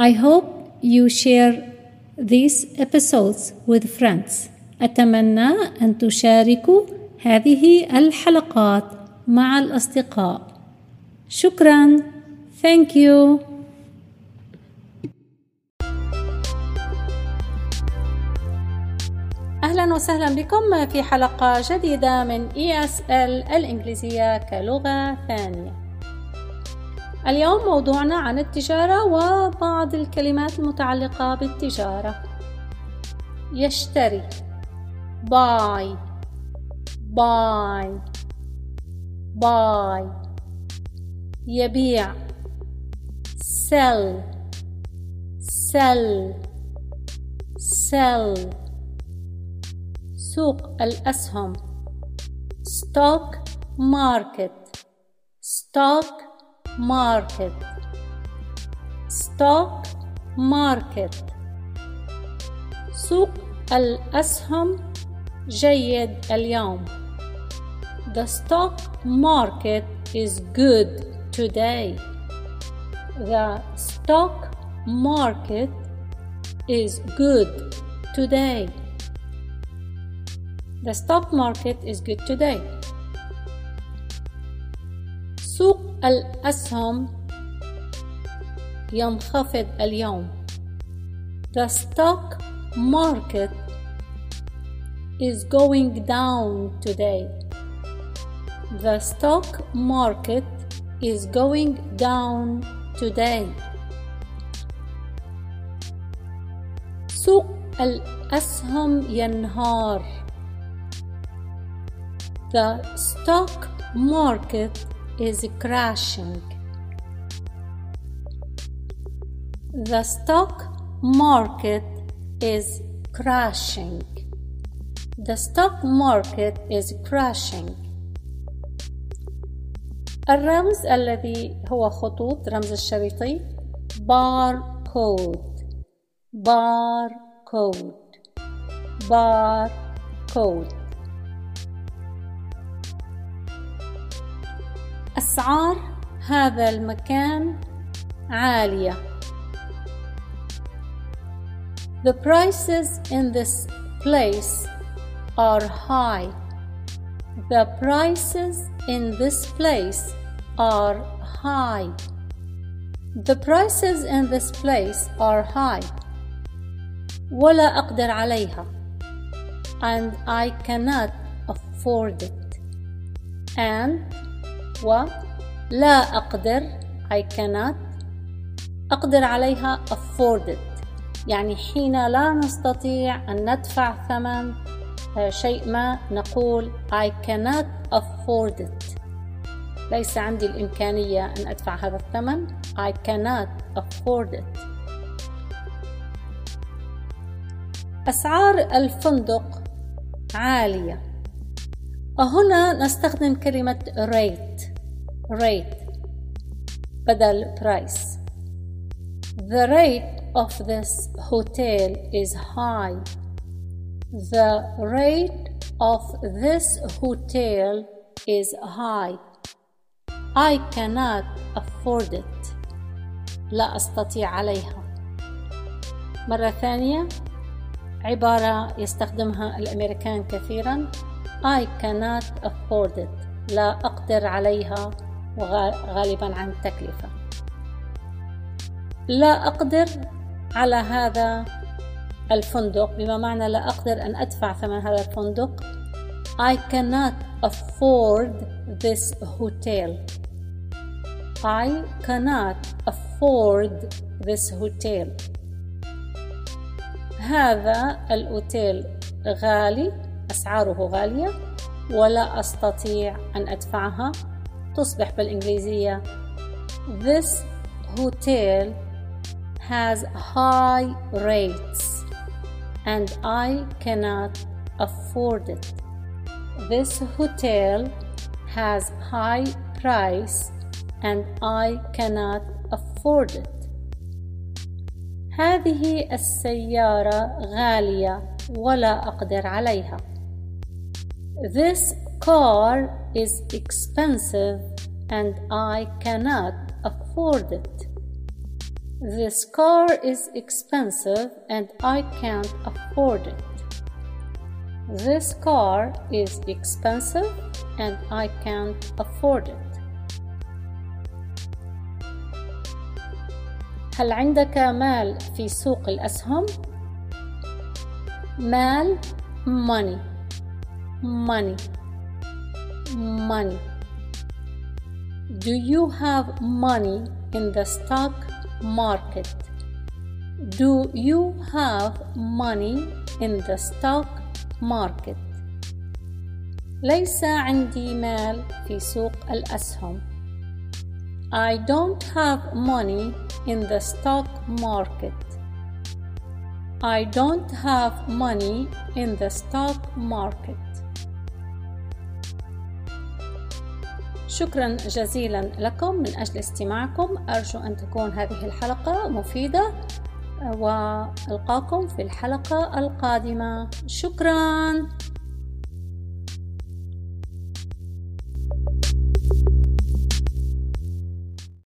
I hope you share these episodes with friends. أتمنى أن تشاركوا هذه الحلقات مع الأصدقاء. شكرا. Thank you. أهلا وسهلا بكم في حلقة جديدة من ESL الإنجليزية كلغة ثانية. اليوم موضوعنا عن التجارة وبعض الكلمات المتعلقة بالتجارة. يشتري. buy buy buy يبيع. sell sell sell سوق الأسهم. stock market. stock market stock market سوق الأسهم جيد اليوم The stock market is good today. The stock market is good today. The stock market is good today. سوق الأسهم ينخفض اليوم. The stock market is going down today. The stock market is going down today. سوق الأسهم ينهار. The stock market is crashing. The stock market is crashing. The stock market is crashing. الرمز الذي هو خطوط رمز الشريطي بار كود بار كود بار كود أسعار هذا المكان عالية The prices in this place are high. The prices in this place are high. The prices in this place are high. ولا أقدر عليها. And I cannot afford it. And و لا أقدر I cannot أقدر عليها afford it يعني حين لا نستطيع أن ندفع ثمن شيء ما نقول I cannot afford it. ليس عندي الإمكانية أن أدفع هذا الثمن I cannot afford it. أسعار الفندق عالية. هنا نستخدم كلمة rate. Rate بدل price The rate of this hotel is high The rate of this hotel is high I cannot afford it لا أستطيع عليها مرة ثانية عبارة يستخدمها الأمريكان كثيرا I cannot afford it لا أقدر عليها وغالبا عن التكلفة لا أقدر على هذا الفندق بما معنى لا أقدر أن أدفع ثمن هذا الفندق. I cannot afford this hotel. I cannot afford this hotel. هذا الأوتيل غالي أسعاره غالية ولا أستطيع أن أدفعها. تصبح بالإنجليزية This hotel has high rates and I cannot afford it. This hotel has high price and I cannot afford it. هذه السيارة غالية ولا أقدر عليها. This car is expensive and I cannot afford it. This car is expensive and I can't afford it. This car is expensive and I can't afford it. هل عندك مال في سوق الأسهم؟ مال money money money Do you have money in the stock market? Do you have money in the stock market? ليس عندي مال في سوق الأسهم. I don't have money in the stock market. I don't have money in the stock market. شكرا جزيلا لكم. من أجل استماعكم أرجو أن تكون هذه الحلقة مفيدة وألقاكم في الحلقة القادمة. شكرا.